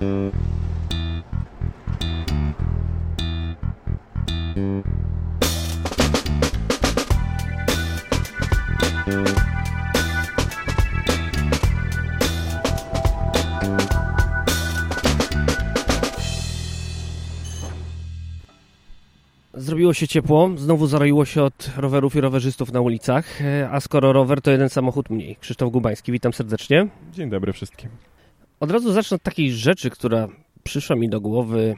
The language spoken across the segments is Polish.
Zrobiło się ciepło, znowu zaroiło się od rowerów i rowerzystów na ulicach, e, a skoro rower to jeden samochód mniej. Krzysztof Gubański, witam serdecznie. Dzień dobry wszystkim. Od razu zacznę od takiej rzeczy, która przyszła mi do głowy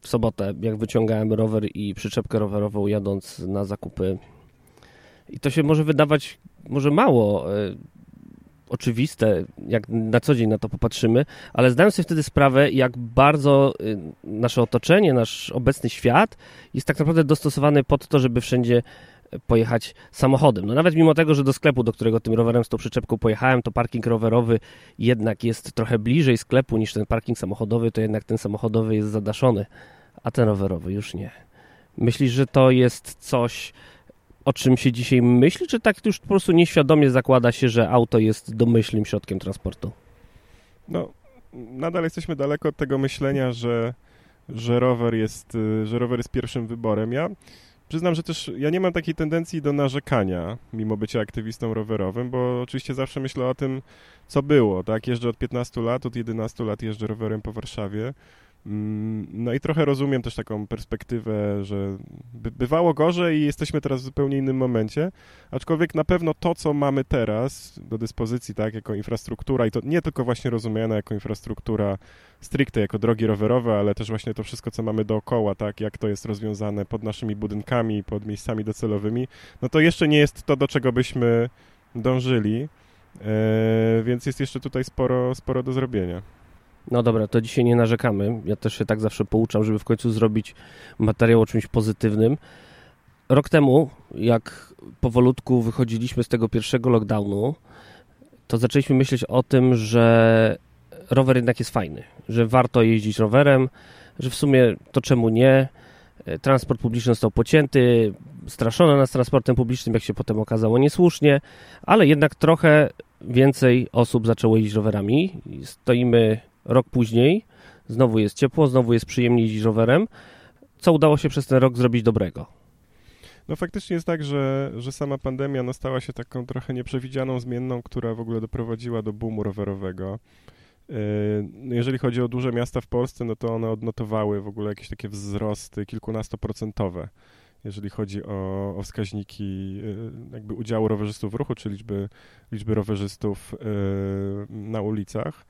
w sobotę, jak wyciągałem rower i przyczepkę rowerową jadąc na zakupy. I to się może wydawać może mało e, oczywiste, jak na co dzień na to popatrzymy, ale zdałem sobie wtedy sprawę, jak bardzo y, nasze otoczenie, nasz obecny świat jest tak naprawdę dostosowany pod to, żeby wszędzie pojechać samochodem. No nawet mimo tego, że do sklepu, do którego tym rowerem z tą przyczepką pojechałem, to parking rowerowy jednak jest trochę bliżej sklepu niż ten parking samochodowy, to jednak ten samochodowy jest zadaszony, a ten rowerowy już nie. Myślisz, że to jest coś, o czym się dzisiaj myśli, czy tak już po prostu nieświadomie zakłada się, że auto jest domyślnym środkiem transportu? No, nadal jesteśmy daleko od tego myślenia, że, że, rower jest, y, że rower jest pierwszym wyborem. Ja przyznam, że też ja nie mam takiej tendencji do narzekania, mimo bycia aktywistą rowerowym, bo oczywiście zawsze myślę o tym, co było. Tak? Jeżdżę od 15 lat, od 11 lat jeżdżę rowerem po Warszawie. Mm, no i trochę rozumiem też taką perspektywę, że by, bywało gorzej i jesteśmy teraz w zupełnie innym momencie, aczkolwiek na pewno to, co mamy teraz do dyspozycji, tak, jako infrastruktura i to nie tylko właśnie rozumiana jako infrastruktura stricte, jako drogi rowerowe, ale też właśnie to wszystko, co mamy dookoła, tak, jak to jest rozwiązane pod naszymi budynkami, pod miejscami docelowymi, no to jeszcze nie jest to, do czego byśmy dążyli, e, więc jest jeszcze tutaj sporo, sporo do zrobienia. No dobra, to dzisiaj nie narzekamy. Ja też się tak zawsze pouczam, żeby w końcu zrobić materiał o czymś pozytywnym. Rok temu, jak powolutku wychodziliśmy z tego pierwszego lockdownu, to zaczęliśmy myśleć o tym, że rower jednak jest fajny, że warto jeździć rowerem, że w sumie to czemu nie. Transport publiczny został pocięty, straszono nas transportem publicznym, jak się potem okazało niesłusznie, ale jednak trochę więcej osób zaczęło jeździć rowerami. Stoimy Rok później znowu jest ciepło, znowu jest przyjemnie jeździć rowerem. Co udało się przez ten rok zrobić dobrego? No faktycznie jest tak, że, że sama pandemia no, stała się taką trochę nieprzewidzianą zmienną, która w ogóle doprowadziła do boomu rowerowego. Yy, jeżeli chodzi o duże miasta w Polsce, no to one odnotowały w ogóle jakieś takie wzrosty kilkunastoprocentowe jeżeli chodzi o, o wskaźniki y, jakby udziału rowerzystów w ruchu, czy liczby, liczby rowerzystów y, na ulicach.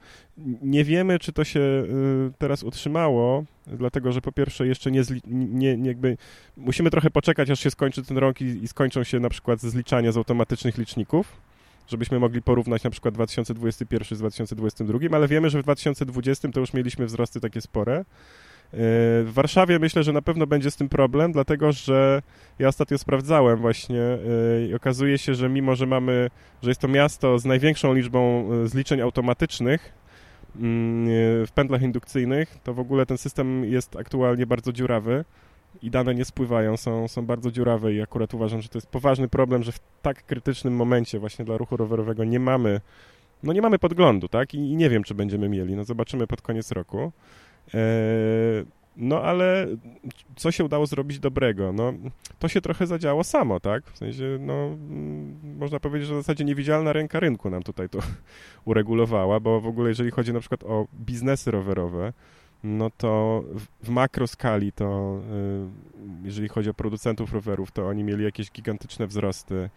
Nie wiemy, czy to się y, teraz utrzymało, dlatego że po pierwsze jeszcze nie, nie, nie jakby musimy trochę poczekać, aż się skończy ten rok i, i skończą się na przykład zliczania z automatycznych liczników żebyśmy mogli porównać na przykład 2021 z 2022, ale wiemy, że w 2020 to już mieliśmy wzrosty takie spore. W Warszawie myślę, że na pewno będzie z tym problem, dlatego że ja ostatnio sprawdzałem właśnie yy, i okazuje się, że mimo, że mamy, że jest to miasto z największą liczbą yy, zliczeń automatycznych mm, yy, w pętlach indukcyjnych, to w ogóle ten system jest aktualnie bardzo dziurawy i dane nie spływają, są, są bardzo dziurawe i akurat uważam, że to jest poważny problem, że w tak krytycznym momencie właśnie dla ruchu rowerowego nie mamy, no nie mamy podglądu, tak? I, i nie wiem, czy będziemy mieli. No zobaczymy pod koniec roku. E, no ale co się udało zrobić dobrego? No, to się trochę zadziało samo, tak? W sensie, no, mm, można powiedzieć, że w zasadzie niewidzialna ręka rynku nam tutaj to uregulowała, bo w ogóle jeżeli chodzi na przykład o biznesy rowerowe, no to w makroskali to, y, jeżeli chodzi o producentów rowerów, to oni mieli jakieś gigantyczne wzrosty,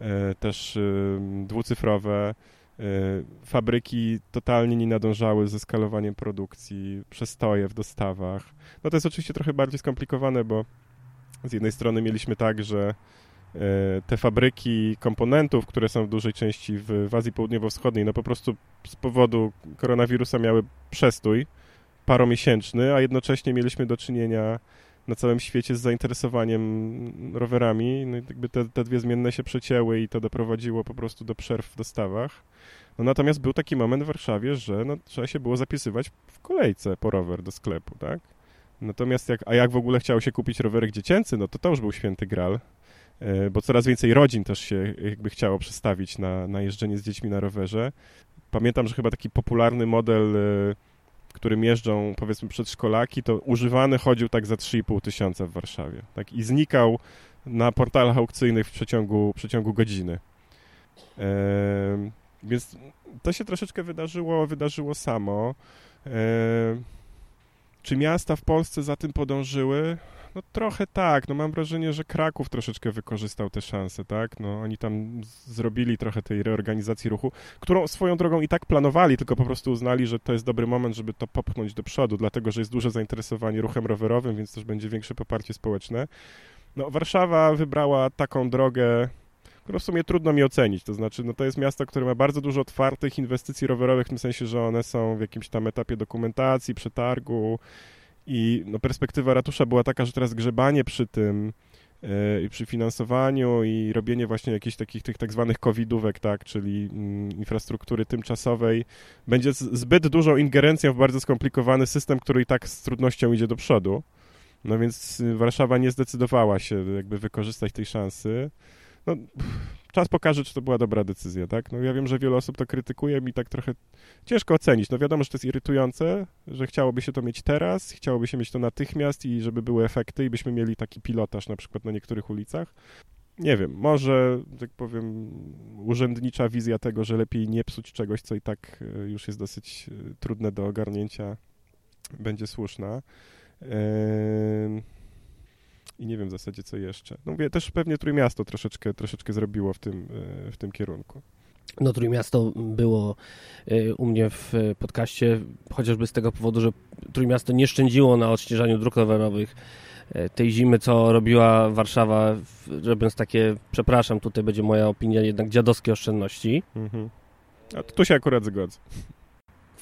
e, też y, dwucyfrowe, fabryki totalnie nie nadążały ze skalowaniem produkcji, przestoje w dostawach. No to jest oczywiście trochę bardziej skomplikowane, bo z jednej strony mieliśmy tak, że e, te fabryki komponentów, które są w dużej części w, w Azji Południowo-Wschodniej, no po prostu z powodu koronawirusa miały przestój paromiesięczny, a jednocześnie mieliśmy do czynienia na całym świecie z zainteresowaniem rowerami. No i jakby te, te dwie zmienne się przecięły i to doprowadziło po prostu do przerw w dostawach. No natomiast był taki moment w Warszawie, że no, trzeba się było zapisywać w kolejce po rower do sklepu, tak? Natomiast jak, a jak w ogóle chciało się kupić rowerek dziecięcy, no to to już był święty gral. bo coraz więcej rodzin też się jakby chciało przestawić na, na jeżdżenie z dziećmi na rowerze. Pamiętam, że chyba taki popularny model, którym jeżdżą powiedzmy przedszkolaki, to używany chodził tak za 3,5 tysiąca w Warszawie. Tak? I znikał na portalach aukcyjnych w przeciągu, w przeciągu godziny. Więc to się troszeczkę wydarzyło, wydarzyło samo. Czy miasta w Polsce za tym podążyły? No trochę tak, no mam wrażenie, że Kraków troszeczkę wykorzystał te szanse, tak? No oni tam zrobili trochę tej reorganizacji ruchu, którą swoją drogą i tak planowali, tylko po prostu uznali, że to jest dobry moment, żeby to popchnąć do przodu, dlatego, że jest duże zainteresowanie ruchem rowerowym, więc też będzie większe poparcie społeczne. No Warszawa wybrała taką drogę, którą w sumie trudno mi ocenić. To znaczy, no to jest miasto, które ma bardzo dużo otwartych inwestycji rowerowych, w tym sensie, że one są w jakimś tam etapie dokumentacji, przetargu i no, perspektywa ratusza była taka, że teraz grzebanie przy tym e, i przy finansowaniu i robienie właśnie jakichś takich tych tak zwanych covidówek, tak, czyli mm, infrastruktury tymczasowej, będzie zbyt dużą ingerencją w bardzo skomplikowany system, który i tak z trudnością idzie do przodu. No więc Warszawa nie zdecydowała się jakby wykorzystać tej szansy no, czas pokaże, czy to była dobra decyzja, tak? No ja wiem, że wiele osób to krytykuje, mi tak trochę ciężko ocenić. No wiadomo, że to jest irytujące, że chciałoby się to mieć teraz, chciałoby się mieć to natychmiast i żeby były efekty i byśmy mieli taki pilotaż na przykład na niektórych ulicach. Nie wiem, może, tak powiem, urzędnicza wizja tego, że lepiej nie psuć czegoś, co i tak e, już jest dosyć e, trudne do ogarnięcia, będzie słuszna. Wiem w zasadzie co jeszcze. No mówię, też pewnie Trójmiasto troszeczkę, troszeczkę zrobiło w tym, e, w tym kierunku. No Trójmiasto było e, u mnie w podcaście chociażby z tego powodu, że Trójmiasto nie szczędziło na odśnieżaniu dróg rowerowych e, tej zimy, co robiła Warszawa, robiąc takie, przepraszam, tutaj będzie moja opinia, jednak dziadowskie oszczędności. Mhm. A tu się akurat zgodzę.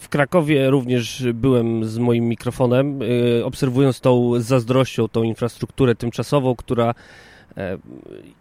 W Krakowie również byłem z moim mikrofonem, y, obserwując tą zazdrością, tą infrastrukturę tymczasową, która e,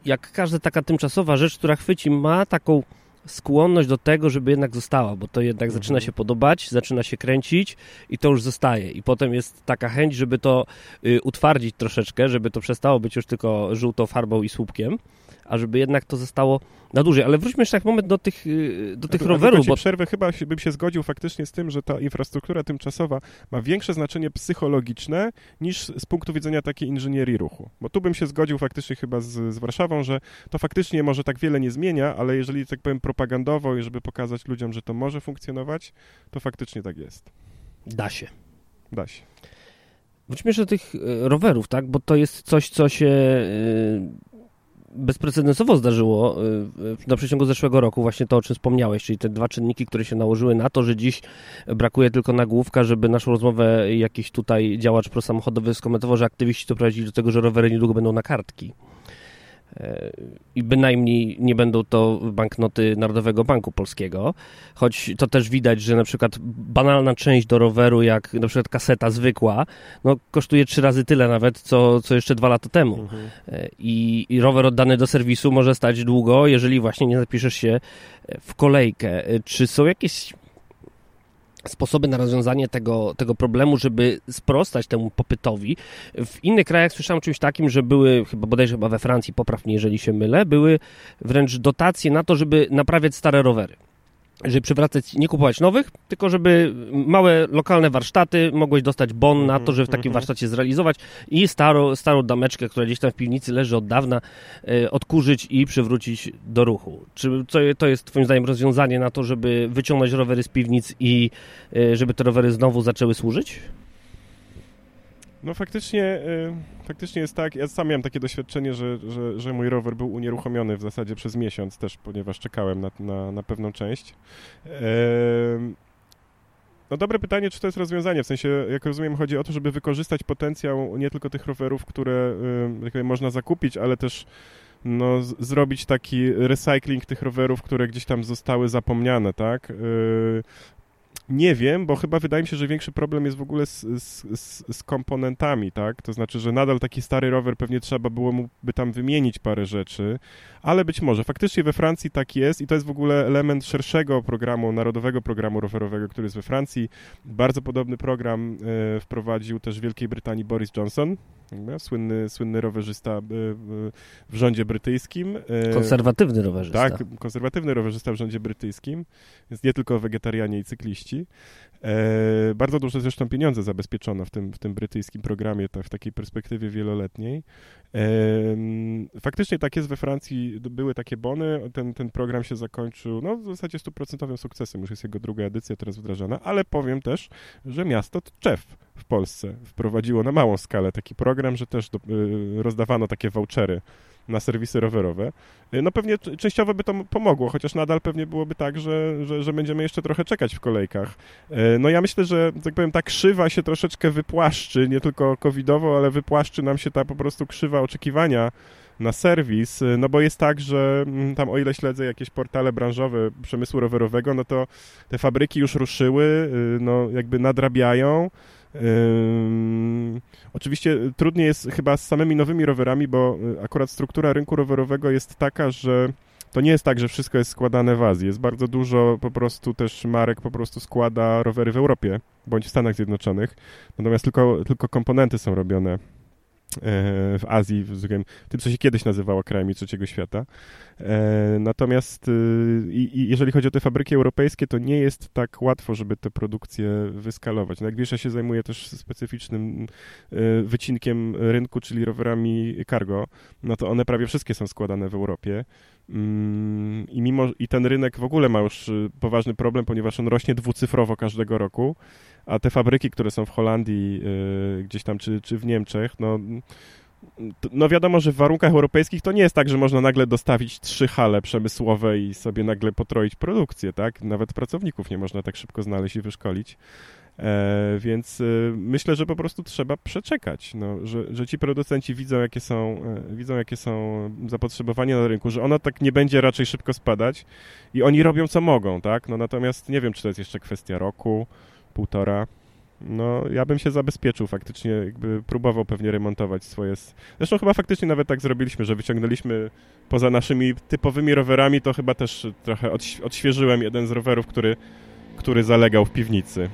jak każda taka tymczasowa rzecz, która chwyci, ma taką skłonność do tego, żeby jednak została, bo to jednak mhm. zaczyna się podobać, zaczyna się kręcić i to już zostaje. I potem jest taka chęć, żeby to y, utwardzić troszeczkę, żeby to przestało być już tylko żółtą farbą i słupkiem a żeby jednak to zostało na dłużej. Ale wróćmy jeszcze tak moment do tych, y, do tych rowerów. bo przerwę chyba bym się zgodził faktycznie z tym, że ta infrastruktura tymczasowa ma większe znaczenie psychologiczne niż z punktu widzenia takiej inżynierii ruchu. Bo tu bym się zgodził faktycznie chyba z, z Warszawą, że to faktycznie może tak wiele nie zmienia, ale jeżeli tak powiem propagandowo i żeby pokazać ludziom, że to może funkcjonować, to faktycznie tak jest. Da się. Da się. Wróćmy jeszcze do tych y, rowerów, tak? Bo to jest coś, co się y, bezprecedensowo zdarzyło y, na przeciągu zeszłego roku, właśnie to, o czym wspomniałeś, czyli te dwa czynniki, które się nałożyły na to, że dziś brakuje tylko nagłówka, żeby naszą rozmowę jakiś tutaj działacz prosamochodowy skomentował, że aktywiści doprowadzili do tego, że rowery niedługo będą na kartki i bynajmniej nie będą to banknoty Narodowego Banku Polskiego, choć to też widać, że na przykład banalna część do roweru, jak na przykład kaseta zwykła, no kosztuje trzy razy tyle nawet, co, co jeszcze dwa lata temu. Mhm. I, I rower oddany do serwisu może stać długo, jeżeli właśnie nie zapiszesz się w kolejkę. Czy są jakieś sposoby na rozwiązanie tego, tego problemu, żeby sprostać temu popytowi. W innych krajach słyszałem czymś takim, że były, chyba bodajże chyba we Francji, poprawnie jeżeli się mylę, były wręcz dotacje na to, żeby naprawiać stare rowery żeby przywracać, nie kupować nowych, tylko żeby małe lokalne warsztaty mogłeś dostać bon na to, żeby w takim mhm. warsztacie zrealizować i starą, starą dameczkę, która gdzieś tam w piwnicy leży od dawna, e, odkurzyć i przywrócić do ruchu. Czy to jest twoim zdaniem rozwiązanie na to, żeby wyciągnąć rowery z piwnic i e, żeby te rowery znowu zaczęły służyć? No faktycznie, y, faktycznie jest tak. Ja sam miałem takie doświadczenie, że, że, że mój rower był unieruchomiony w zasadzie przez miesiąc też, ponieważ czekałem na, na, na pewną część. No dobre pytanie, czy to jest rozwiązanie, w sensie, jak rozumiem, chodzi o to, żeby wykorzystać potencjał nie tylko tych rowerów, które y, można zakupić, ale też no, zrobić taki recycling tych rowerów, które gdzieś tam zostały zapomniane, tak? Y, nie wiem, bo chyba wydaje mi się, że większy problem jest w ogóle z, z, z, komponentami, tak? To znaczy, że nadal taki stary rower pewnie trzeba było mu by tam wymienić parę rzeczy, ale być może. Faktycznie we Francji tak jest i to jest w ogóle element szerszego programu, narodowego programu rowerowego, który jest we Francji. Bardzo podobny program e, wprowadził też w Wielkiej Brytanii Boris Johnson, Słynny, słynny rowerzysta w rządzie brytyjskim. Konserwatywny rowerzysta. Tak, konserwatywny rowerzysta w rządzie brytyjskim. Jest nie tylko wegetarianie i cykliści. E, bardzo duże zresztą pieniądze zabezpieczono w tym, w tym brytyjskim programie, to w takiej perspektywie wieloletniej. Faktycznie tak jest we Francji, były takie bony, ten, ten program się zakończył no, w zasadzie stuprocentowym sukcesem, już jest jego druga edycja teraz wdrażana, ale powiem też, że miasto Tczew w Polsce wprowadziło na małą skalę taki program, że też do, y, rozdawano takie vouchery na serwisy rowerowe. Y, no pewnie częściowo by to pomogło, chociaż nadal pewnie byłoby tak, że, że, że, będziemy jeszcze trochę czekać w kolejkach. Y, no ja myślę, że tak powiem, ta krzywa się troszeczkę wypłaszczy, nie tylko covidowo, ale wypłaszczy nam się ta po prostu krzywa oczekiwania na serwis, y, no bo jest tak, że mm, tam o ile śledzę jakieś portale branżowe przemysłu rowerowego, no to te fabryki już ruszyły, no jakby nadrabiają, oczywiście trudniej jest chyba z samymi nowymi rowerami, bo y, akurat struktura rynku rowerowego jest taka, że to nie jest tak, że wszystko jest składane w Azji. Jest bardzo dużo po prostu też marek po prostu składa rowery w Europie bądź w Stanach Zjednoczonych, natomiast tylko, tylko komponenty są robione w Azji, w tym, co się kiedyś nazywało krajami trzeciego świata. E, natomiast y, jeżeli chodzi o te fabryki europejskie, to nie jest tak łatwo, żeby te produkcje wyskalować. No ja się zajmuję też specyficznym y, wycinkiem rynku, czyli rowerami cargo, no to one prawie wszystkie są składane w Europie. Mm, I mimo, i ten rynek w ogóle ma już y, poważny problem, ponieważ on rośnie dwucyfrowo każdego roku a te fabryki, które są w Holandii yy, gdzieś tam, czy, czy w Niemczech, no, no wiadomo, że w warunkach europejskich to nie jest tak, że można nagle dostawić trzy hale przemysłowe i sobie nagle potroić produkcję, tak? Nawet pracowników nie można tak szybko znaleźć i wyszkolić. E, więc e, myślę, że po prostu trzeba przeczekać, no, że, że ci producenci widzą jakie, są, e, widzą, jakie są zapotrzebowania na rynku, że ono tak nie będzie raczej szybko spadać i oni robią co mogą, tak? No natomiast nie wiem, czy to jest jeszcze kwestia roku, półtora. No, ja bym się zabezpieczył faktycznie, jakby próbował pewnie remontować swoje... Zresztą chyba faktycznie nawet tak zrobiliśmy, że wyciągnęliśmy poza naszymi typowymi rowerami, to chyba też trochę odś odświeżyłem jeden z rowerów, który, który zalegał w piwnicy.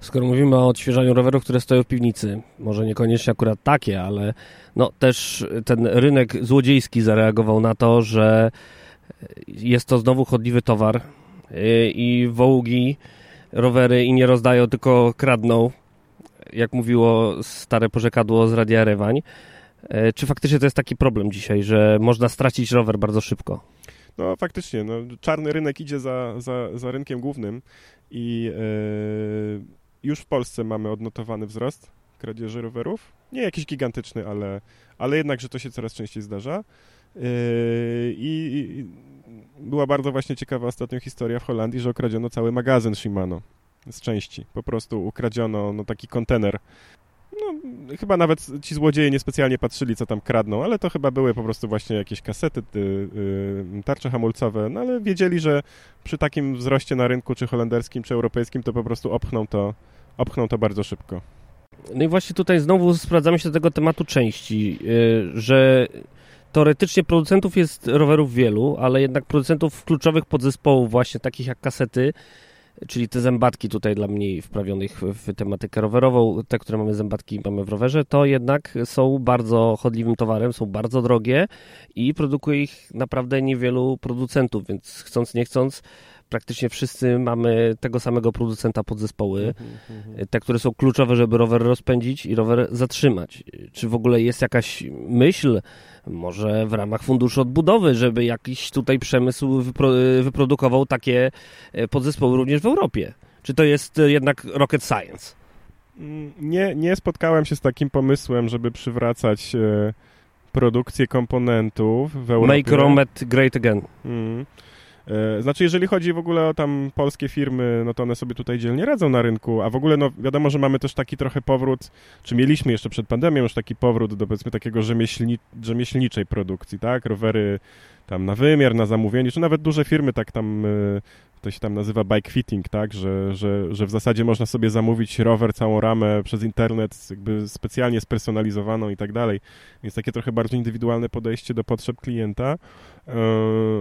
Skoro mówimy o odświeżaniu rowerów, które stoją w piwnicy, może niekoniecznie akurat takie, ale no też ten rynek złodziejski zareagował na to, że jest to znowu chodliwy towar, i wołgi, rowery i nie rozdają, tylko kradną, jak mówiło stare porzekadło z Radia Rewań. Y, czy faktycznie to jest taki problem dzisiaj, że można stracić rower bardzo szybko? No faktycznie, no, czarny rynek idzie za, za, za rynkiem głównym i yy, już w Polsce mamy odnotowany wzrost kradzieży rowerów. Nie jakiś gigantyczny, ale, ale jednak, że to się coraz częściej zdarza. Yy, I była bardzo właśnie ciekawa ostatnio historia w Holandii, że okradziono cały magazyn Shimano z części. Po prostu ukradziono no, taki kontener. No, chyba nawet ci złodzieje niespecjalnie patrzyli, co tam kradną, ale to chyba były po prostu właśnie jakieś kasety, y, tarcze hamulcowe, no ale wiedzieli, że przy takim wzroście na rynku, czy holenderskim, czy europejskim, to po prostu opchną to, opchną to bardzo szybko. No i właśnie tutaj znowu sprawdzamy się do tego tematu części, y, że teoretycznie producentów jest rowerów wielu, ale jednak producentów kluczowych podzespołów, właśnie takich jak kasety, czyli te zębatki tutaj dla mniej wprawionych w tematykę rowerową, te, które mamy zębatki mamy w rowerze, to jednak są bardzo chodliwym towarem, są bardzo drogie i produkuje ich naprawdę niewielu producentów, więc chcąc nie chcąc praktycznie wszyscy mamy tego samego producenta podzespoły, mhm, mhm. te, które są kluczowe, żeby rower rozpędzić i rower zatrzymać. Czy w ogóle jest jakaś myśl, może w ramach funduszu odbudowy, żeby jakiś tutaj przemysł wypro wyprodukował takie e, podzespoły również w Europie? Czy to jest jednak rocket science? Mm, nie, nie spotkałem się z takim pomysłem, żeby przywracać e, produkcję komponentów w Europie. Make Romet great again. Mm. E, znaczy, jeżeli chodzi w ogóle o tam polskie firmy, no to one sobie tutaj dzielnie radzą na rynku, a w ogóle no wiadomo, że mamy też taki trochę powrót, czy mieliśmy jeszcze przed pandemią już taki powrót do powiedzmy takiego rzemieślni, rzemieślniczej produkcji, tak? Rowery tam na wymiar, na zamówienie, czy nawet duże firmy tak tam y, to się tam nazywa bike fitting, tak, że, że, że w zasadzie można sobie zamówić rower, całą ramę przez internet, jakby specjalnie spersonalizowaną i tak dalej, więc takie trochę bardziej indywidualne podejście do potrzeb klienta. E,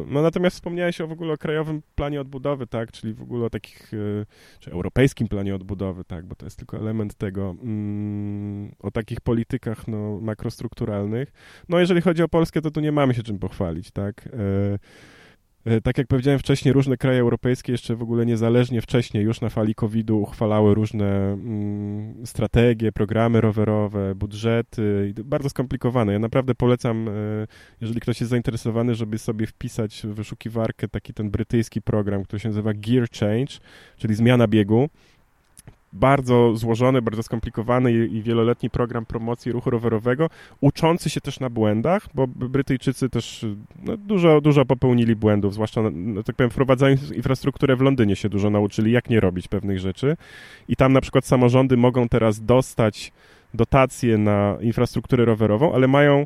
no natomiast wspomniałeś o w ogóle o krajowym planie odbudowy, tak, czyli w ogóle o takich, e, czy europejskim planie odbudowy, tak, bo to jest tylko element tego, mm, o takich politykach, no, makrostrukturalnych. No jeżeli chodzi o Polskę, to tu nie mamy się czym pochwalić, tak, e, E, tak jak powiedziałem wcześniej, różne kraje europejskie jeszcze w ogóle niezależnie wcześniej, już na fali COVID-u uchwalały różne mm, strategie, programy rowerowe, budżety, bardzo skomplikowane. Ja naprawdę polecam, e, jeżeli ktoś jest zainteresowany, żeby sobie wpisać w wyszukiwarkę taki ten brytyjski program, który się nazywa Gear Change, czyli zmiana biegu bardzo złożony, bardzo skomplikowany i, wieloletni program promocji ruchu rowerowego, uczący się też na błędach, bo Brytyjczycy też no, dużo, dużo popełnili błędów, zwłaszcza, no, tak powiem, wprowadzając infrastrukturę w Londynie się dużo nauczyli, jak nie robić pewnych rzeczy. I tam na przykład samorządy mogą teraz dostać dotacje na infrastrukturę rowerową, ale mają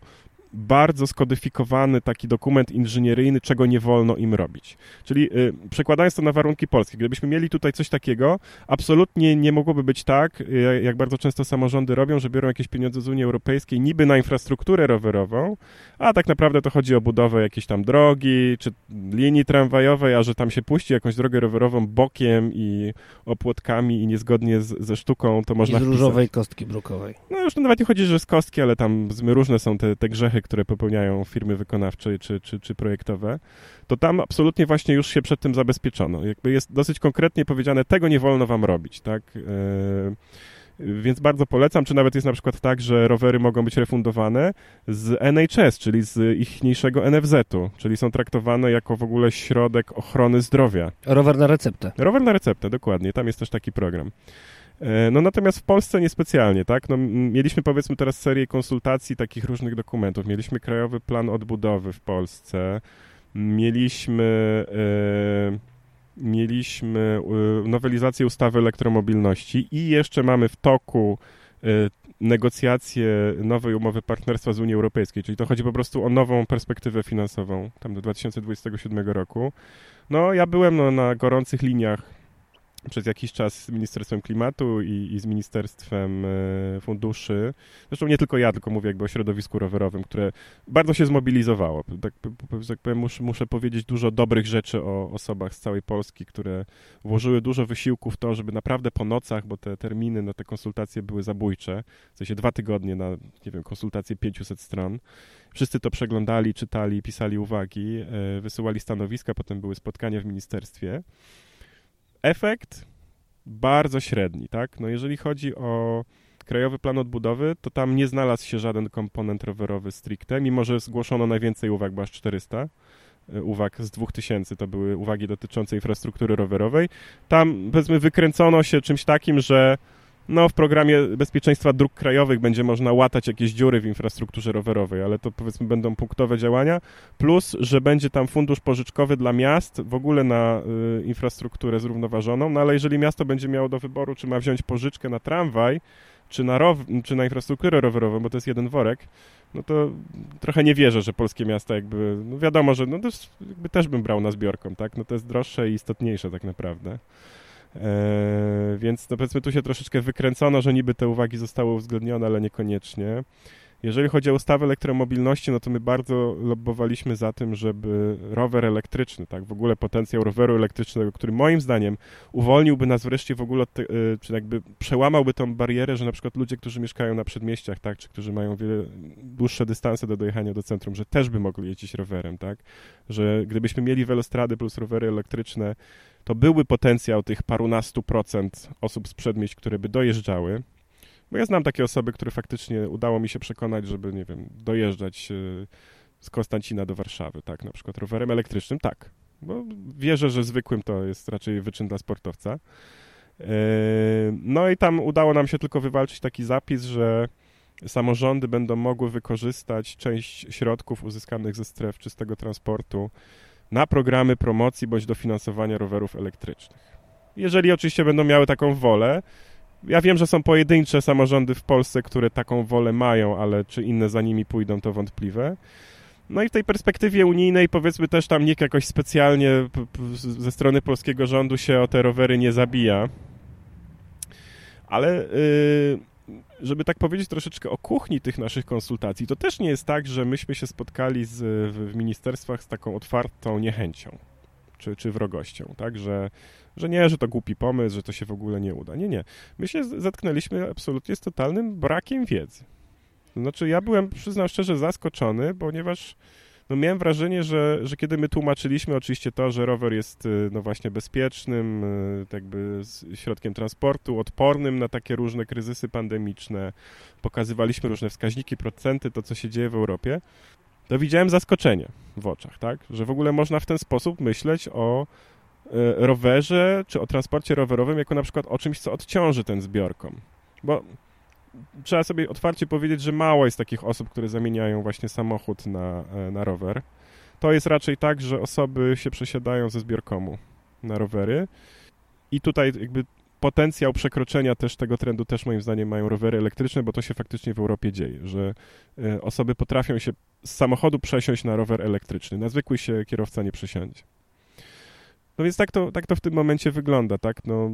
bardzo skodyfikowany taki dokument inżynieryjny, czego nie wolno im robić. Czyli y, przekładając to na warunki polskie, gdybyśmy mieli tutaj coś takiego, absolutnie nie mogłoby być tak, y, jak bardzo często samorządy robią, że biorą jakieś pieniądze z Unii Europejskiej niby na infrastrukturę rowerową, a tak naprawdę to chodzi o budowę jakiejś tam drogi, czy linii tramwajowej, a że tam się puści jakąś drogę rowerową bokiem i opłotkami i niezgodnie z, ze sztuką, to można I z różowej wpisać. kostki brukowej. No już nawet nie chodzi, że z kostki, ale tam różne są te, te grzechy, które popełniają firmy wykonawcze czy, czy, czy projektowe, to tam absolutnie właśnie już się przed tym zabezpieczono. Jakby jest dosyć konkretnie powiedziane, tego nie wolno wam robić, tak? E, więc bardzo polecam, czy nawet jest na przykład tak, że rowery mogą być refundowane z NHS, czyli z ichniejszego NFZ-u, czyli są traktowane jako w ogóle środek ochrony zdrowia. Rower na receptę. Rower na receptę, dokładnie. Tam jest też taki program. E, no natomiast w Polsce niespecjalnie, tak? No, mieliśmy powiedzmy teraz serię konsultacji takich różnych dokumentów. Mieliśmy Krajowy Plan Odbudowy w Polsce, mieliśmy, e, mieliśmy e, nowelizację ustawy elektromobilności i jeszcze mamy w toku negocjacje nowej umowy partnerstwa z Unii Europejskiej, czyli to chodzi po prostu o nową perspektywę finansową, tam do 2027 roku. No ja byłem no, na gorących liniach przez jakiś czas z Ministerstwem Klimatu i, i, z Ministerstwem e, Funduszy. Zresztą nie tylko ja, tylko mówię jakby o środowisku rowerowym, które bardzo się zmobilizowało. Tak, tak powiem, muszę, muszę powiedzieć dużo dobrych rzeczy o osobach z całej Polski, które włożyły dużo wysiłku w to, żeby naprawdę po nocach, bo te terminy na te konsultacje były zabójcze, w sensie dwa tygodnie na, nie wiem, konsultacje 500 stron. Wszyscy to przeglądali, czytali, pisali uwagi, e, wysyłali stanowiska, potem były spotkania w ministerstwie efekt bardzo średni, tak? No jeżeli chodzi o Krajowy Plan Odbudowy, to tam nie znalazł się żaden komponent rowerowy stricte, mimo że zgłoszono najwięcej uwag, bo aż 400 e, uwag z 2000 to były uwagi dotyczące infrastruktury rowerowej. Tam, powiedzmy, wykręcono się czymś takim, że no, w programie bezpieczeństwa dróg krajowych będzie można łatać jakieś dziury w infrastrukturze rowerowej, ale to powiedzmy będą punktowe działania, plus, że będzie tam fundusz pożyczkowy dla miast w ogóle na y, infrastrukturę zrównoważoną, no ale jeżeli miasto będzie miało do wyboru, czy ma wziąć pożyczkę na tramwaj, czy na, row, czy na infrastrukturę rowerową, bo to jest jeden worek, no to trochę nie wierzę, że polskie miasta jakby, no wiadomo, że no jest, jakby też bym brał na zbiorką, tak, no to jest droższe i istotniejsze tak naprawdę. E, więc no powiedzmy tu się troszeczkę wykręcono, że niby te uwagi zostały uwzględnione, ale niekoniecznie. Jeżeli chodzi o ustawę elektromobilności, no to my bardzo lobbowaliśmy za tym, żeby rower elektryczny, tak, w ogóle potencjał roweru elektrycznego, który moim zdaniem uwolniłby nas wreszcie w ogóle, te, czy jakby przełamałby tą barierę, że na przykład ludzie, którzy mieszkają na przedmieściach, tak, czy którzy mają wiele dłuższe dystanse do dojechania do centrum, że też by mogli jeździć rowerem, tak, że gdybyśmy mieli welostrady plus rowery elektryczne, to byłby potencjał tych parunastu procent osób z przedmieść, które by dojeżdżały, bo ja znam takie osoby, które faktycznie udało mi się przekonać, żeby, nie wiem, dojeżdżać e, z Konstancina do Warszawy, tak, na przykład rowerem elektrycznym, tak, bo wierzę, że zwykłym to jest raczej wyczyn dla sportowca. E, no i tam udało nam się tylko wywalczyć taki zapis, że samorządy będą mogły wykorzystać część środków uzyskanych ze stref czystego transportu na programy promocji bądź dofinansowania rowerów elektrycznych. Jeżeli oczywiście będą miały taką wolę, ja wiem, że są pojedyncze samorządy w Polsce, które taką wolę mają, ale czy inne za nimi pójdą, to wątpliwe. No i w tej perspektywie unijnej powiedzmy też tam nikt jakoś specjalnie ze strony polskiego rządu się o te rowery nie zabija. Ale y, żeby tak powiedzieć troszeczkę o kuchni tych naszych konsultacji, to też nie jest tak, że myśmy się spotkali z, w ministerstwach z taką otwartą niechęcią czy, czy wrogością, tak, że, że nie, że to głupi pomysł, że to się w ogóle nie uda. Nie, nie. My się zetknęliśmy absolutnie z totalnym brakiem wiedzy. Znaczy, ja byłem, przyznam szczerze, zaskoczony, ponieważ no miałem wrażenie, że, że kiedy my tłumaczyliśmy oczywiście to, że rower jest y, no właśnie bezpiecznym, y, tak jakby środkiem transportu, odpornym na takie różne kryzysy pandemiczne, pokazywaliśmy różne wskaźniki, procenty, to co się dzieje w Europie, to widziałem zaskoczenie w oczach, tak? Że w ogóle można w ten sposób myśleć o y, rowerze czy o transporcie rowerowym jako na przykład o czymś, co odciąży ten zbiorkom. Bo trzeba sobie otwarcie powiedzieć, że mało jest takich osób, które zamieniają właśnie samochód na, e, na rower. To jest raczej tak, że osoby się przesiadają ze zbiorkomu na rowery i tutaj jakby potencjał przekroczenia też tego trendu też moim zdaniem mają rowery elektryczne, bo to się faktycznie w Europie dzieje, że e, osoby potrafią się z samochodu przesiąść na rower elektryczny. Na zwykły się kierowca nie przesiądzie. No więc tak to, tak to w tym momencie wygląda, tak? No,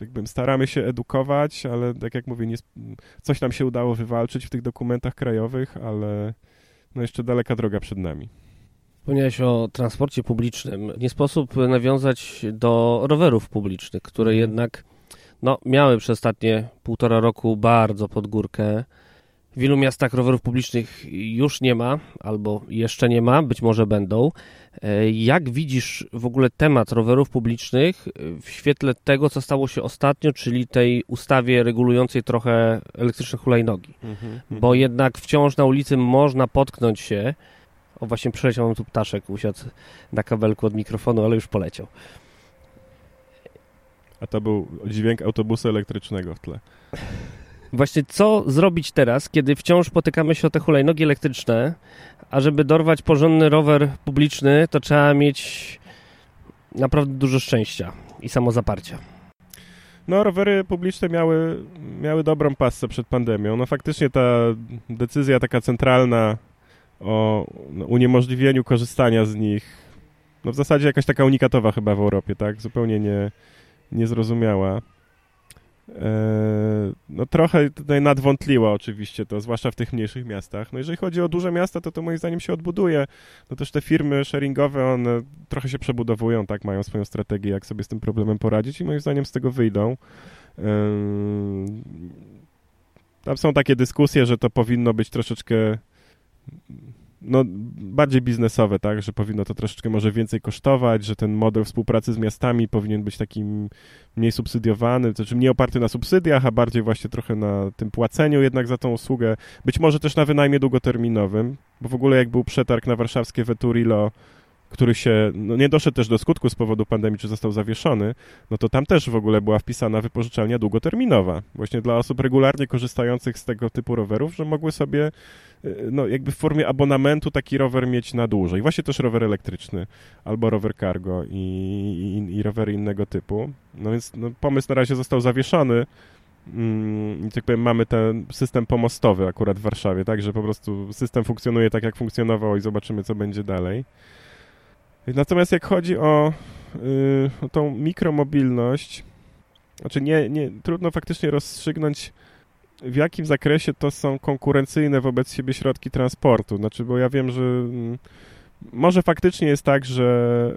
jakby staramy się edukować, ale tak jak mówię, nie, coś nam się udało wywalczyć w tych dokumentach krajowych, ale no jeszcze daleka droga przed nami. Wspomniałeś o transporcie publicznym. Nie sposób nawiązać do rowerów publicznych, które mhm. jednak no, miały przez ostatnie półtora roku bardzo pod górkę. W wielu miastach rowerów publicznych już nie ma, albo jeszcze nie ma, być może będą. E, jak widzisz w ogóle temat rowerów publicznych w świetle tego, co stało się ostatnio, czyli tej ustawie regulującej trochę elektryczne hulajnogi? Mhm, Bo mhm. jednak wciąż na ulicy można potknąć się. O, właśnie przeleciał nam tu ptaszek, usiadł na kabelku od mikrofonu, ale już poleciał. A to był dźwięk autobusu elektrycznego w tle. Właśnie co zrobić teraz, kiedy wciąż potykamy się o te hulajnogi elektryczne, a żeby dorwać porządny rower publiczny, to trzeba mieć naprawdę dużo szczęścia i samozaparcia. No, rowery publiczne miały, miały dobrą pasę przed pandemią. No faktycznie ta decyzja taka centralna o no, uniemożliwieniu korzystania z nich, no w zasadzie jakaś taka unikatowa chyba w Europie, tak? Zupełnie nie, niezrozumiała. E, no trochę tutaj nadwątliła oczywiście to, zwłaszcza w tych mniejszych miastach. No jeżeli chodzi o duże miasta, to to moim zdaniem się odbuduje. No też te firmy sharingowe, one trochę się przebudowują, tak, mają swoją strategię, jak sobie z tym problemem poradzić i moim zdaniem z tego wyjdą. Tam są takie dyskusje, że to powinno być troszeczkę no, bardziej biznesowe, tak, że powinno to troszeczkę może więcej kosztować, że ten model współpracy z miastami powinien być takim mniej subsydiowany, to znaczy mniej oparty na subsydiach, a bardziej właśnie trochę na tym płaceniu jednak za tą usługę, być może też na wynajmie długoterminowym, bo w ogóle jak był przetarg na warszawskie Veturilo który się no nie doszedł też do skutku z powodu pandemii, czy został zawieszony, no to tam też w ogóle była wpisana wypożyczalnia długoterminowa, właśnie dla osób regularnie korzystających z tego typu rowerów, że mogły sobie y, no jakby w formie abonamentu taki rower mieć na dłużej. Właśnie też rower elektryczny albo rower cargo i, i, i rowery innego typu. No więc no, pomysł na razie został zawieszony, Mm, tak powiem, mamy ten system pomostowy akurat w Warszawie, tak, że po prostu system funkcjonuje tak, jak funkcjonował i zobaczymy, co będzie dalej. Natomiast jak chodzi o, yy, o tą mikromobilność, znaczy nie, nie, trudno faktycznie rozstrzygnąć, w jakim zakresie to są konkurencyjne wobec siebie środki transportu. Znaczy, bo ja wiem, że yy, może faktycznie jest tak, że,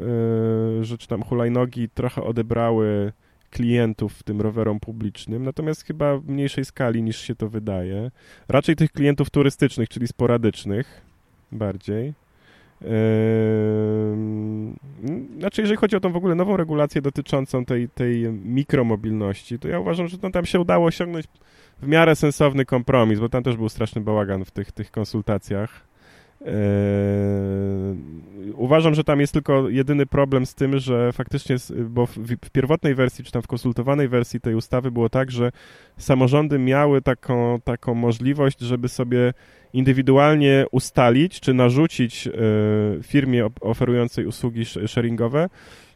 yy, że czy tam hulajnogi trochę odebrały klientów tym rowerom publicznym, natomiast chyba w mniejszej skali niż się to wydaje. Raczej tych klientów turystycznych, czyli sporadycznych bardziej. Znaczy, jeżeli chodzi o tą w ogóle nową regulację dotyczącą tej, tej mikromobilności, to ja uważam, że tam się udało osiągnąć w miarę sensowny kompromis, bo tam też był straszny bałagan w tych, tych konsultacjach. Eee, uważam, że tam jest tylko jedyny problem z tym, że faktycznie, bo w, pierwotnej wersji, czy tam w konsultowanej wersji tej ustawy było tak, że samorządy miały taką, taką możliwość, żeby sobie indywidualnie ustalić, czy narzucić e, firmie oferującej usługi sharingowe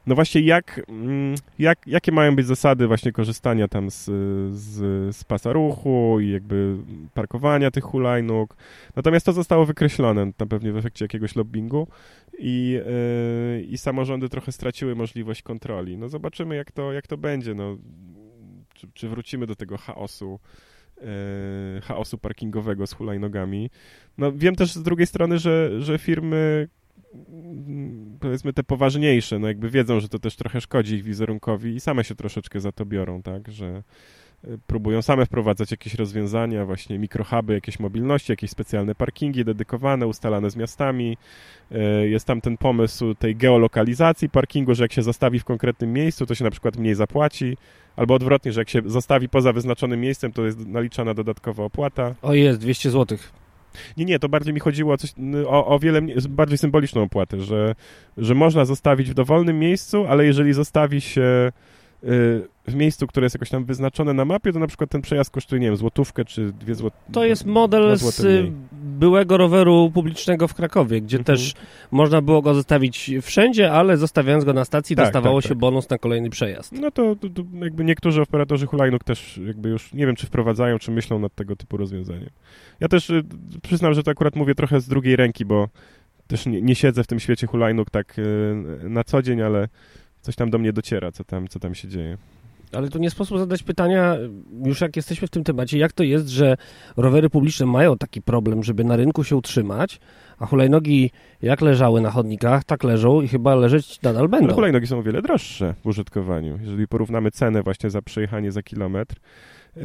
no właśnie jak, mm, jak, jakie mają być zasady właśnie korzystania tam z, z, z pasa ruchu i jakby parkowania tych hulajnóg. Natomiast to zostało wykreślone na pewnie w efekcie jakiegoś lobbingu i, yy, i samorządy trochę straciły możliwość kontroli. No zobaczymy jak to, jak to będzie, no, czy, czy wrócimy do tego chaosu, yy, chaosu parkingowego z hulajnogami. No wiem też z drugiej strony, że, że firmy powiedzmy te poważniejsze, no jakby wiedzą, że to też trochę szkodzi ich wizerunkowi i same się troszeczkę za to biorą, tak, że e, próbują same wprowadzać jakieś rozwiązania, właśnie mikrohuby, jakieś mobilności, jakieś specjalne parkingi dedykowane, ustalane z miastami. E, jest tam ten pomysł tej geolokalizacji parkingu, że jak się zostawi w konkretnym miejscu, to się na przykład mniej zapłaci, albo odwrotnie, że jak się zostawi poza wyznaczonym miejscem, to jest naliczana dodatkowa opłata. O jest, 200 złotych. Nie, nie, to bardziej mi chodziło o, coś, o, o wiele bardziej symboliczną opłatę, że, że można zostawić w dowolnym miejscu, ale jeżeli zostawi się w miejscu, które jest jakoś tam wyznaczone na mapie, to na przykład ten przejazd kosztuje, nie wiem, złotówkę czy dwie złote. To jest model z byłego roweru publicznego w Krakowie, gdzie mhm. też można było go zostawić wszędzie, ale zostawiając go na stacji tak, dostawało tak, się tak. bonus na kolejny przejazd. No to, to, to, jakby niektórzy operatorzy hulajnóg też jakby już, nie wiem, czy wprowadzają, czy myślą nad tego typu rozwiązaniem. Ja też y, przyznam, że to akurat mówię trochę z drugiej ręki, bo też nie, nie siedzę w tym świecie hulajnóg tak y, na co dzień, ale coś tam do mnie dociera, co tam, co tam się dzieje. Ale to nie sposób zadać pytania, już jak jesteśmy w tym temacie, jak to jest, że rowery publiczne mają taki problem, żeby na rynku się utrzymać, a hulajnogi jak leżały na chodnikach, tak leżą i chyba leżeć nadal będą. Ale hulajnogi są o wiele droższe w użytkowaniu. Jeżeli porównamy cenę właśnie za przejechanie za kilometr, yy,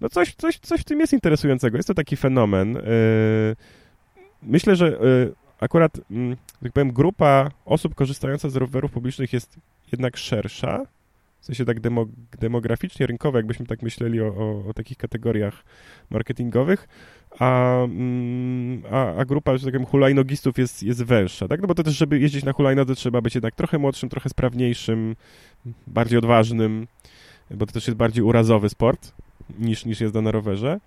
no coś, coś, coś w tym jest interesującego. Jest to taki fenomen. Yy, myślę, że yy, akurat, mm, tak powiem, grupa osób korzystająca z rowerów publicznych jest jednak szersza, w sensie tak demo, demograficznie, rynkowo, jakbyśmy tak myśleli o, o, o takich kategoriach marketingowych, a, mm, a, a, grupa, że tak powiem, hulajnogistów jest, jest węższa, tak? No bo to też, żeby jeździć na hulajnodze, trzeba być jednak trochę młodszym, trochę sprawniejszym, bardziej odważnym, bo to też jest bardziej urazowy sport niż, niż jazda na rowerze.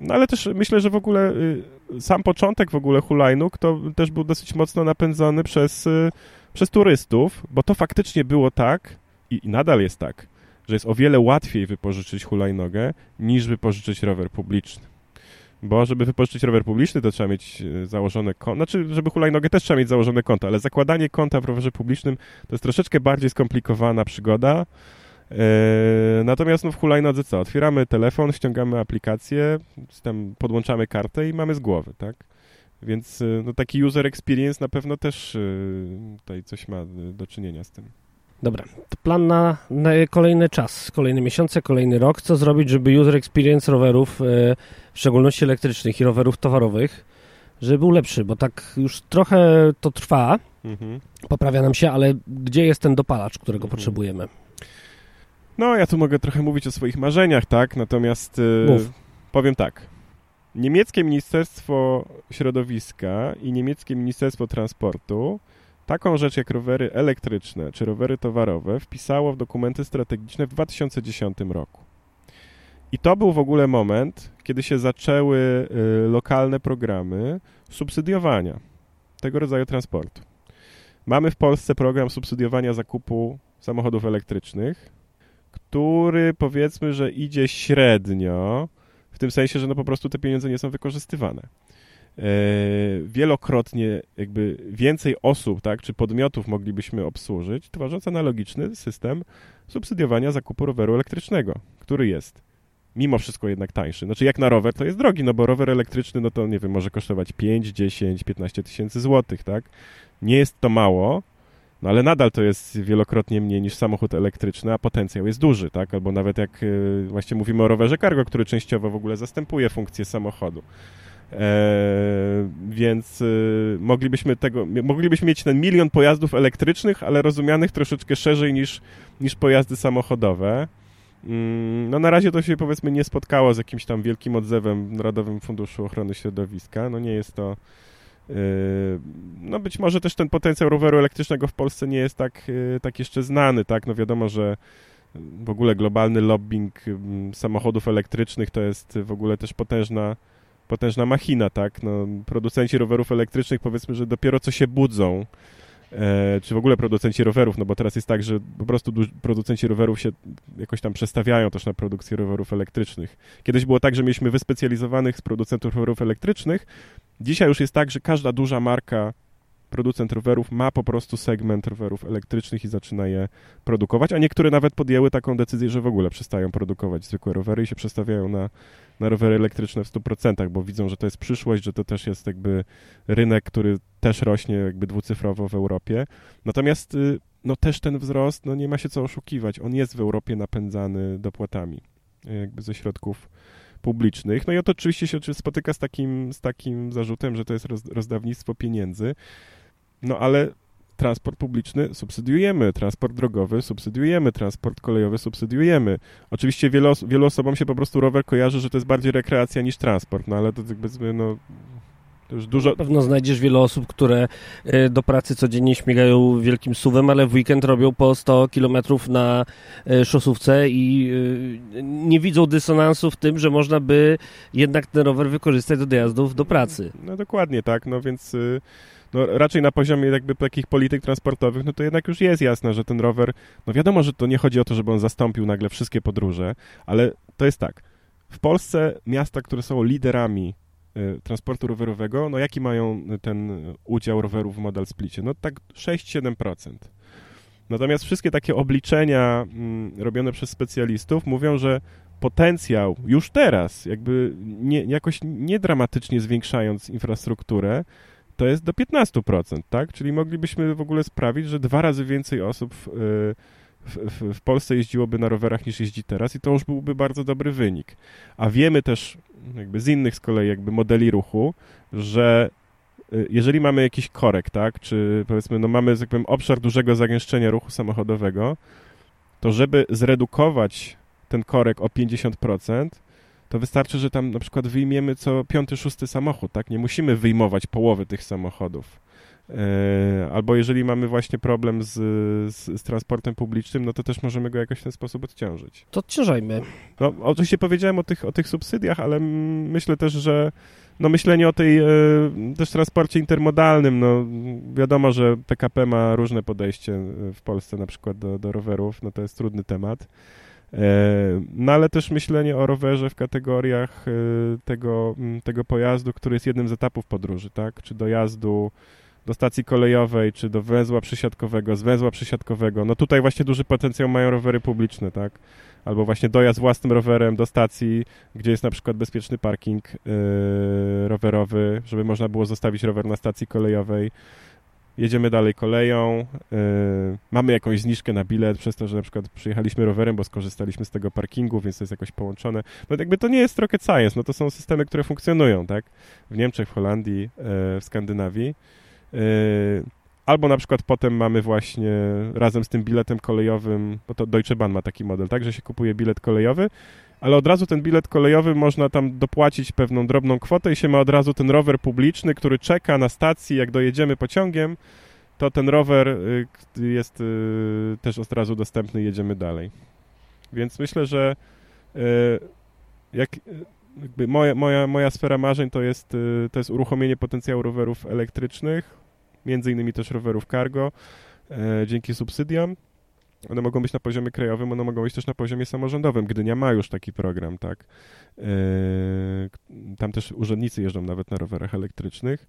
No ale też myślę, że w ogóle y, sam początek w ogóle hulajnóg to też był dosyć mocno napędzony przez, y, przez turystów, bo to faktycznie było tak i, nadal jest tak, że jest o wiele łatwiej wypożyczyć hulajnogę niż wypożyczyć rower publiczny. Bo żeby wypożyczyć rower publiczny, to trzeba mieć y, założone konto. Znaczy, żeby hulajnogę też trzeba mieć założone konto, ale zakładanie konta w rowerze publicznym to jest troszeczkę bardziej skomplikowana przygoda. E, natomiast no, w hulajnodze co? Otwieramy telefon, ściągamy aplikację, tam podłączamy kartę i mamy z głowy, tak? Więc e, no, taki user experience na pewno też e, tutaj coś ma do czynienia z tym. Dobra, to plan na, na, kolejny czas, kolejne miesiące, kolejny rok. Co zrobić, żeby user experience rowerów, w szczególności elektrycznych i rowerów towarowych, żeby był lepszy, bo tak już trochę to trwa, mhm. poprawia nam się, ale gdzie jest ten dopalacz, którego mhm. potrzebujemy? No, ja tu mogę trochę mówić o swoich marzeniach, tak? Natomiast yy, powiem tak. Niemieckie Ministerstwo Środowiska i niemieckie Ministerstwo Transportu taką rzecz jak rowery elektryczne czy rowery towarowe wpisało w dokumenty strategiczne w 2010 roku. I to był w ogóle moment, kiedy się zaczęły y, lokalne programy subsydiowania tego rodzaju transportu. Mamy w Polsce program subsydiowania zakupu samochodów elektrycznych który powiedzmy, że idzie średnio, w tym sensie, że no po prostu te pieniądze nie są wykorzystywane. E, wielokrotnie jakby więcej osób, tak, czy podmiotów moglibyśmy obsłużyć, tworząc analogiczny system subsydiowania zakupu roweru elektrycznego, który jest mimo wszystko jednak tańszy. Znaczy jak na rower to jest drogi, no bo rower elektryczny, no to nie wiem, może kosztować 5, 10, 15 tysięcy złotych, tak? Nie jest to mało, no ale nadal to jest wielokrotnie mniej niż samochód elektryczny, a potencjał jest duży, tak? Albo nawet jak y, właśnie mówimy o rowerze cargo, który częściowo w ogóle zastępuje funkcję samochodu. E, więc y, moglibyśmy tego, moglibyśmy mieć ten milion pojazdów elektrycznych, ale rozumianych troszeczkę szerzej niż, niż pojazdy samochodowe. Mm, no na razie to się powiedzmy nie spotkało z jakimś tam wielkim odzewem w Narodowym Funduszu Ochrony Środowiska. No nie jest to no być może też ten potencjał roweru elektrycznego w Polsce nie jest tak, yy, tak jeszcze znany, tak? No wiadomo, że w ogóle globalny lobbying samochodów elektrycznych to jest w ogóle też potężna potężna machina, tak? No, producenci rowerów elektrycznych powiedzmy, że dopiero co się budzą, e, czy w ogóle producenci rowerów, no bo teraz jest tak, że po prostu producenci rowerów się jakoś tam przestawiają też na produkcję rowerów elektrycznych. Kiedyś było tak, że mieliśmy wyspecjalizowanych z producentów rowerów elektrycznych, dzisiaj już jest tak, że każda duża marka producent rowerów ma po prostu segment rowerów elektrycznych i zaczyna je produkować, a niektóre nawet podjęły taką decyzję, że w ogóle przestają produkować zwykłe rowery i się przestawiają na, na rowery elektryczne w 100%, bo widzą, że to jest przyszłość, że to też jest jakby rynek, który też rośnie jakby dwucyfrowo w Europie. Natomiast y, no też ten wzrost, no nie ma się co oszukiwać, on jest w Europie napędzany dopłatami jakby ze środków publicznych. No i oto oczywiście się spotyka z takim, z takim zarzutem, że to jest rozdawnictwo pieniędzy. No ale transport publiczny subsydiujemy, transport drogowy subsydiujemy, transport kolejowy subsydiujemy. Oczywiście wielu, wielu osobom się po prostu rower kojarzy, że to jest bardziej rekreacja niż transport, no ale to jakby no, to dużo... Na pewno znajdziesz wiele osób, które e, do pracy codziennie śmigają wielkim suwem, ale w weekend robią po 100 kilometrów na e, szosówce i e, nie widzą dysonansu w tym, że można by jednak ten rower wykorzystać do dojazdów do pracy. No dokładnie tak, no więc y, no, raczej na poziomie jakby takich polityk transportowych, no to jednak już jest jasne, że ten rower, no wiadomo, że to nie chodzi o to, żeby on zastąpił nagle wszystkie podróże, ale to jest tak, w Polsce miasta, które są liderami transportu rowerowego, no jaki mają ten udział rowerów w modal splicie? No tak 6-7%. Natomiast wszystkie takie obliczenia mm, robione przez specjalistów mówią, że potencjał już teraz, jakby nie, jakoś niedramatycznie zwiększając infrastrukturę, to jest do 15%, tak? Czyli moglibyśmy w ogóle sprawić, że dwa razy więcej osób w, w, w, Polsce jeździłoby na rowerach niż jeździ teraz i to już byłby bardzo dobry wynik. A wiemy też jakby z innych z kolei jakby modeli ruchu, że y, jeżeli mamy jakiś korek, tak, czy powiedzmy, no mamy, tak obszar dużego zagęszczenia ruchu samochodowego, to żeby zredukować ten korek o 50%, to wystarczy, że tam na przykład wyjmiemy co piąty, szósty samochód, tak? Nie musimy wyjmować połowy tych samochodów. E, albo jeżeli mamy właśnie problem z, z, z, transportem publicznym, no to też możemy go jakoś w ten sposób odciążyć. To odciążajmy. No, oczywiście powiedziałem o tych, o tych subsydiach, ale myślę też, że no myślenie o tej e, też transporcie intermodalnym, no wiadomo, że PKP ma różne podejście w Polsce na przykład do, do rowerów, no to jest trudny temat. E, no ale też myślenie o rowerze w kategoriach e, tego, tego pojazdu, który jest jednym z etapów podróży, tak? Czy dojazdu do stacji kolejowej, czy do węzła przysiadkowego, z węzła przysiadkowego. No tutaj właśnie duży potencjał mają rowery publiczne, tak? Albo właśnie dojazd własnym rowerem do stacji, gdzie jest na przykład bezpieczny parking yy, rowerowy, żeby można było zostawić rower na stacji kolejowej jedziemy dalej koleją, yy, mamy jakąś zniżkę na bilet przez to, że na przykład przyjechaliśmy rowerem, bo skorzystaliśmy z tego parkingu, więc to jest jakoś połączone. No jakby to nie jest rocket science, no to są systemy, które funkcjonują, tak? W Niemczech, w Holandii, yy, w Skandynawii. Yy, albo na przykład potem mamy właśnie razem z tym biletem kolejowym, bo to Deutsche Bahn ma taki model, tak, że się kupuje bilet kolejowy, ale od razu ten bilet kolejowy można tam dopłacić pewną drobną kwotę i się ma od razu ten rower publiczny, który czeka na stacji, jak dojedziemy pociągiem, to ten rower y, jest y, też od razu dostępny jedziemy dalej. Więc myślę, że jak jakby moja, moja, moja sfera marzeń to jest, to jest uruchomienie potencjału rowerów elektrycznych, między innymi też rowerów cargo, dzięki subsydiom. One mogą być na poziomie krajowym, one mogą być też na poziomie samorządowym. Gdynia ma już taki program, tak? Yy, tam też urzędnicy jeżdżą nawet na rowerach elektrycznych.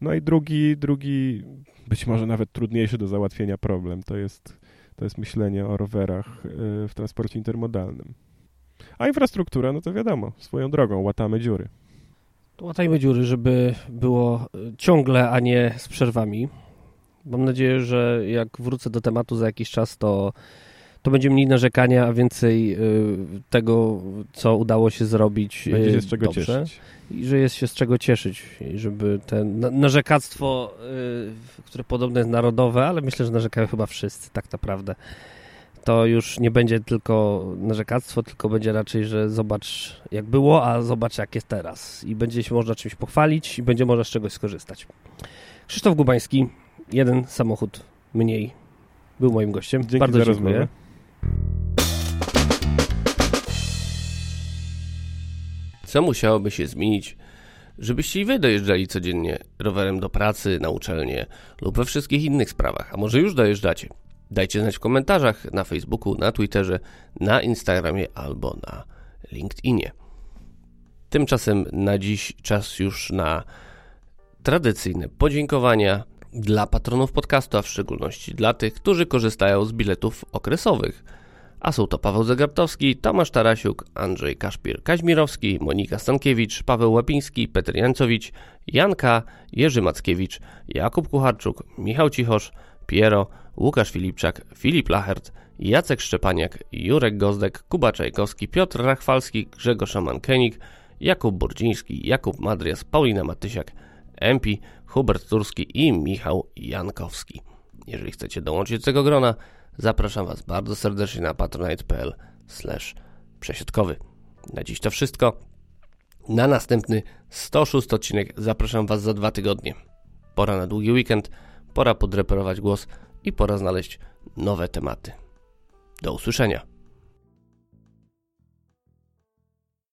No i drugi, drugi, być może nawet trudniejszy do załatwienia problem, to jest, to jest myślenie o rowerach yy, w transporcie intermodalnym. A infrastruktura, no to wiadomo, swoją drogą, łatamy dziury. Łatajmy dziury, żeby było ciągle, a nie z przerwami. Mam nadzieję, że jak wrócę do tematu za jakiś czas, to, to będzie mniej narzekania, a więcej y, tego, co udało się zrobić Będzie się y, z czego dobrze. cieszyć. I że jest się z czego cieszyć. I żeby te narzekactwo, y, które podobne jest narodowe, ale myślę, że narzekają chyba wszyscy tak naprawdę, to już nie będzie tylko narzekactwo, tylko będzie raczej, że zobacz jak było, a zobacz jak jest teraz. I będzie się można czymś pochwalić i będzie można z czegoś skorzystać. Krzysztof Gubański, jeden samochód mniej był moim gościem. Dzięki Bardzo za dziękuję. Rozmowę. Co musiałoby się zmienić, żebyście i wy dojeżdżali codziennie rowerem do pracy, na uczelnię lub we wszystkich innych sprawach, a może już dojeżdżacie. Dajcie znać w komentarzach na Facebooku, na Twitterze, na Instagramie albo na LinkedInie. Tymczasem na dziś czas już na tradycyjne podziękowania dla patronów podcastu, a w szczególności dla tych, którzy korzystają z biletów okresowych. A są to Paweł Zagartowski, Tomasz Tarasiuk, Andrzej Kaszpir-Kaźmirowski, Monika Stankiewicz, Paweł Łapiński, Petr Jańcowicz, Janka, Jerzy Mackiewicz, Jakub Kucharczuk, Michał Cichosz, Piero, Łukasz Filipczak, Filip Lachert, Jacek Szczepaniak, Jurek Gozdek, Kuba Czajkowski, Piotr Rachwalski, Grzegorz Szaman-Kenik, Jakub Burdziński, Jakub Madrias, Paulina Matysiak, Empi, Hubert Turski i Michał Jankowski. Jeżeli chcecie dołączyć do tego grona, zapraszam Was bardzo serdecznie na patronite.pl przesiadkowy. Na dziś to wszystko. Na następny 106 odcinek zapraszam Was za dwa tygodnie. Pora na długi weekend, pora podreperować głos i pora znaleźć nowe tematy. Do usłyszenia.